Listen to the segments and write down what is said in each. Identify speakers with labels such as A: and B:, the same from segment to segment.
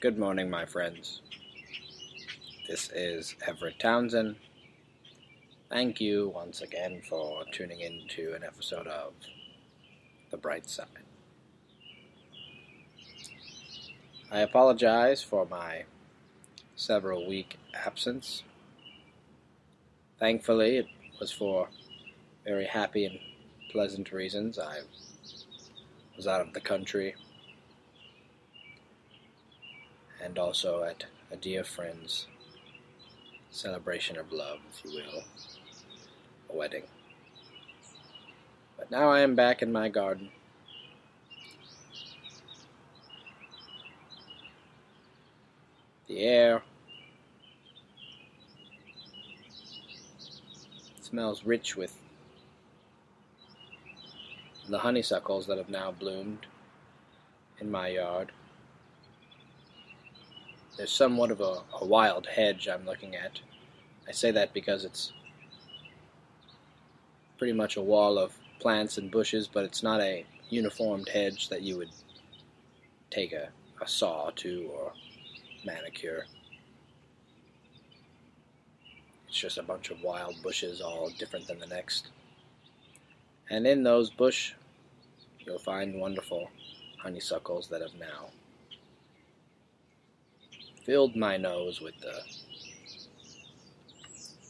A: Good morning, my friends. This is Everett Townsend. Thank you once again for tuning in to an episode of The Bright Side. I apologize for my several week absence. Thankfully, it was for very happy and pleasant reasons. I was out of the country and also at a dear friend's celebration of love, if you will, a wedding. But now I am back in my garden. The air smells rich with the honeysuckles that have now bloomed in my yard. There's somewhat of a, a wild hedge I'm looking at. I say that because it's pretty much a wall of plants and bushes, but it's not a uniformed hedge that you would take a, a saw to or manicure. It's just a bunch of wild bushes, all different than the next. And in those bush, you'll find wonderful honeysuckles that have now filled my nose with the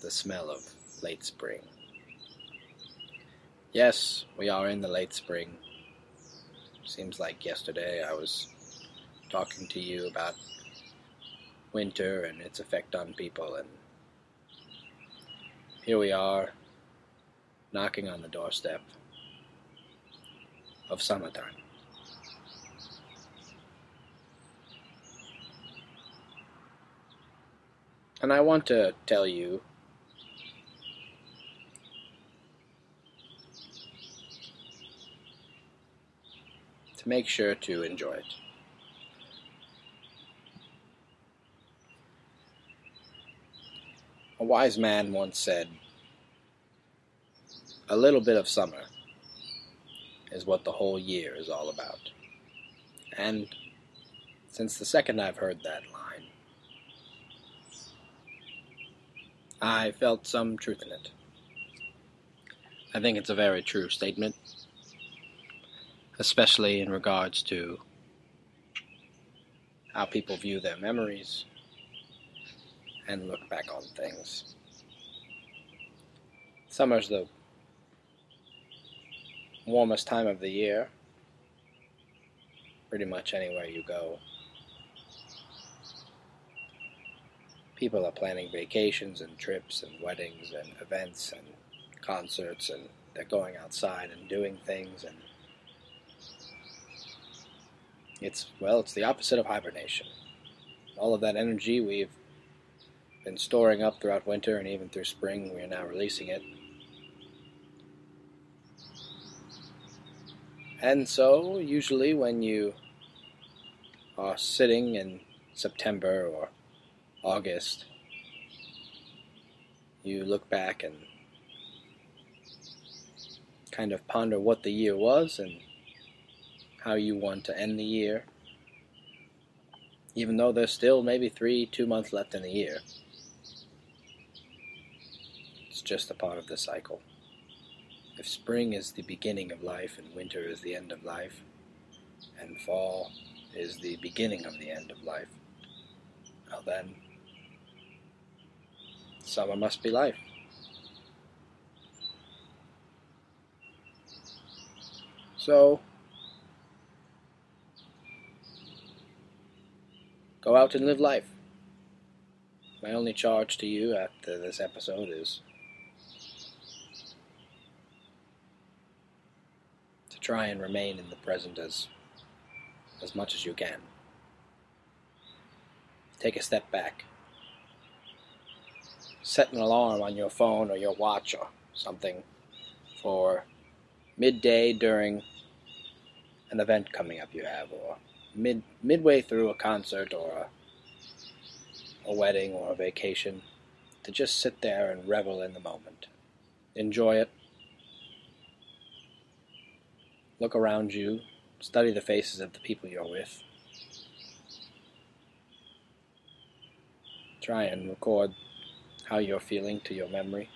A: the smell of late spring. Yes, we are in the late spring. Seems like yesterday I was talking to you about winter and its effect on people and here we are knocking on the doorstep of summertime. And I want to tell you to make sure to enjoy it. A wise man once said, A little bit of summer is what the whole year is all about. And since the second I've heard that line, I felt some truth in it. I think it's a very true statement, especially in regards to how people view their memories and look back on things. Summer's the warmest time of the year, pretty much anywhere you go. People are planning vacations and trips and weddings and events and concerts and they're going outside and doing things and it's well it's the opposite of hibernation all of that energy we've been storing up throughout winter and even through spring. We are now releasing it. And so, usually, when you are sitting in September or August, you look back and kind of ponder what the year was and how you want to end the year, even though there's still maybe three, two months left in the year It's just a part of the cycle. If spring is the beginning of life and winter is the end of life, and fall is the beginning of the end of life, well then, summer must be life. So, go out and live life. My only charge to you after this episode is to try and remain in the present as as much as you can. Take a step back. Set an alarm on your phone or your watch or something for midday during an event coming up you have or mid midway through a concert or a, a wedding or a vacation to just sit there and revel in the moment. Enjoy it Look around you, study the faces of the people you're with. try and record how you're feeling to your memory.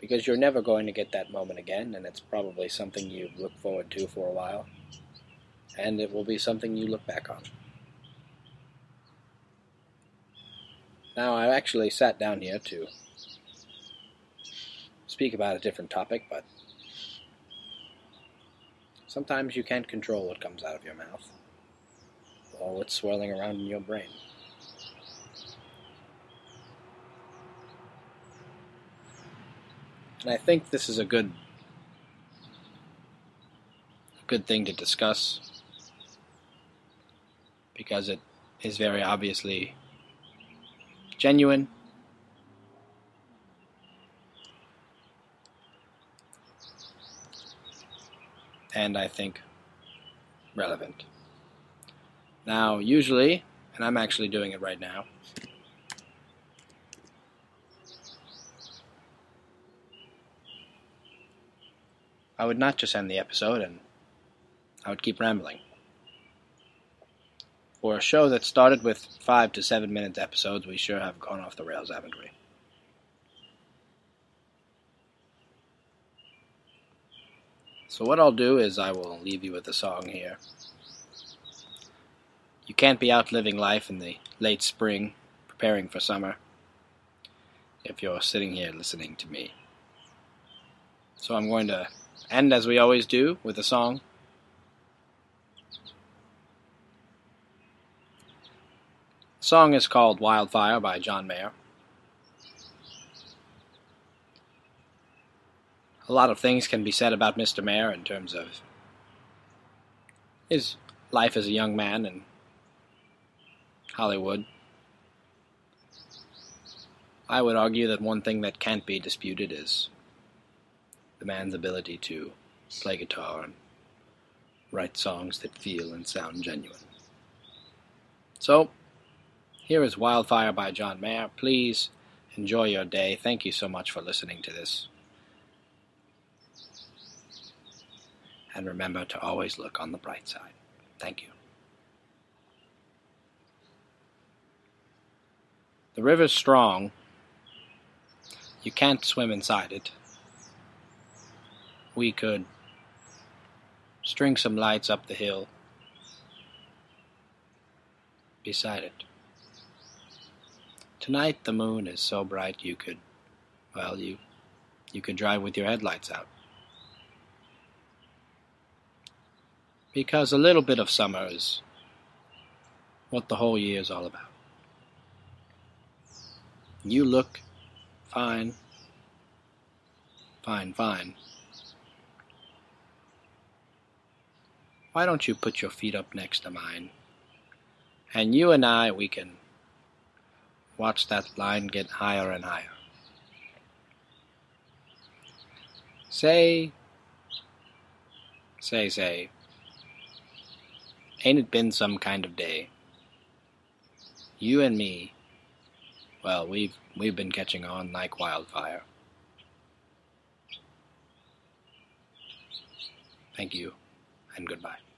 A: Because you're never going to get that moment again, and it's probably something you look forward to for a while, and it will be something you look back on. Now, I actually sat down here to speak about a different topic, but sometimes you can't control what comes out of your mouth or what's swirling around in your brain. And I think this is a good good thing to discuss because it is very obviously genuine. And I think relevant. Now, usually, and I'm actually doing it right now, I would not just end the episode and I would keep rambling. For a show that started with five to seven minute episodes, we sure have gone off the rails, haven't we? So, what I'll do is I will leave you with a song here. You can't be out living life in the late spring, preparing for summer, if you're sitting here listening to me. So, I'm going to end as we always do with a song. The song is called Wildfire by John Mayer. A lot of things can be said about Mr. Mayer in terms of his life as a young man in Hollywood. I would argue that one thing that can't be disputed is the man's ability to play guitar and write songs that feel and sound genuine. So, here is Wildfire by John Mayer. Please enjoy your day. Thank you so much for listening to this. And remember to always look on the bright side. Thank you. The river's strong. You can't swim inside it. We could string some lights up the hill beside it. Tonight the moon is so bright you could, well, you, you could drive with your headlights out. Because a little bit of summer is what the whole year is all about. You look fine, fine, fine. Why don't you put your feet up next to mine? And you and I, we can Watch that line get higher and higher. Say, say, say, ain't it been some kind of day? You and me, well, we've, we've been catching on like wildfire. Thank you, and goodbye.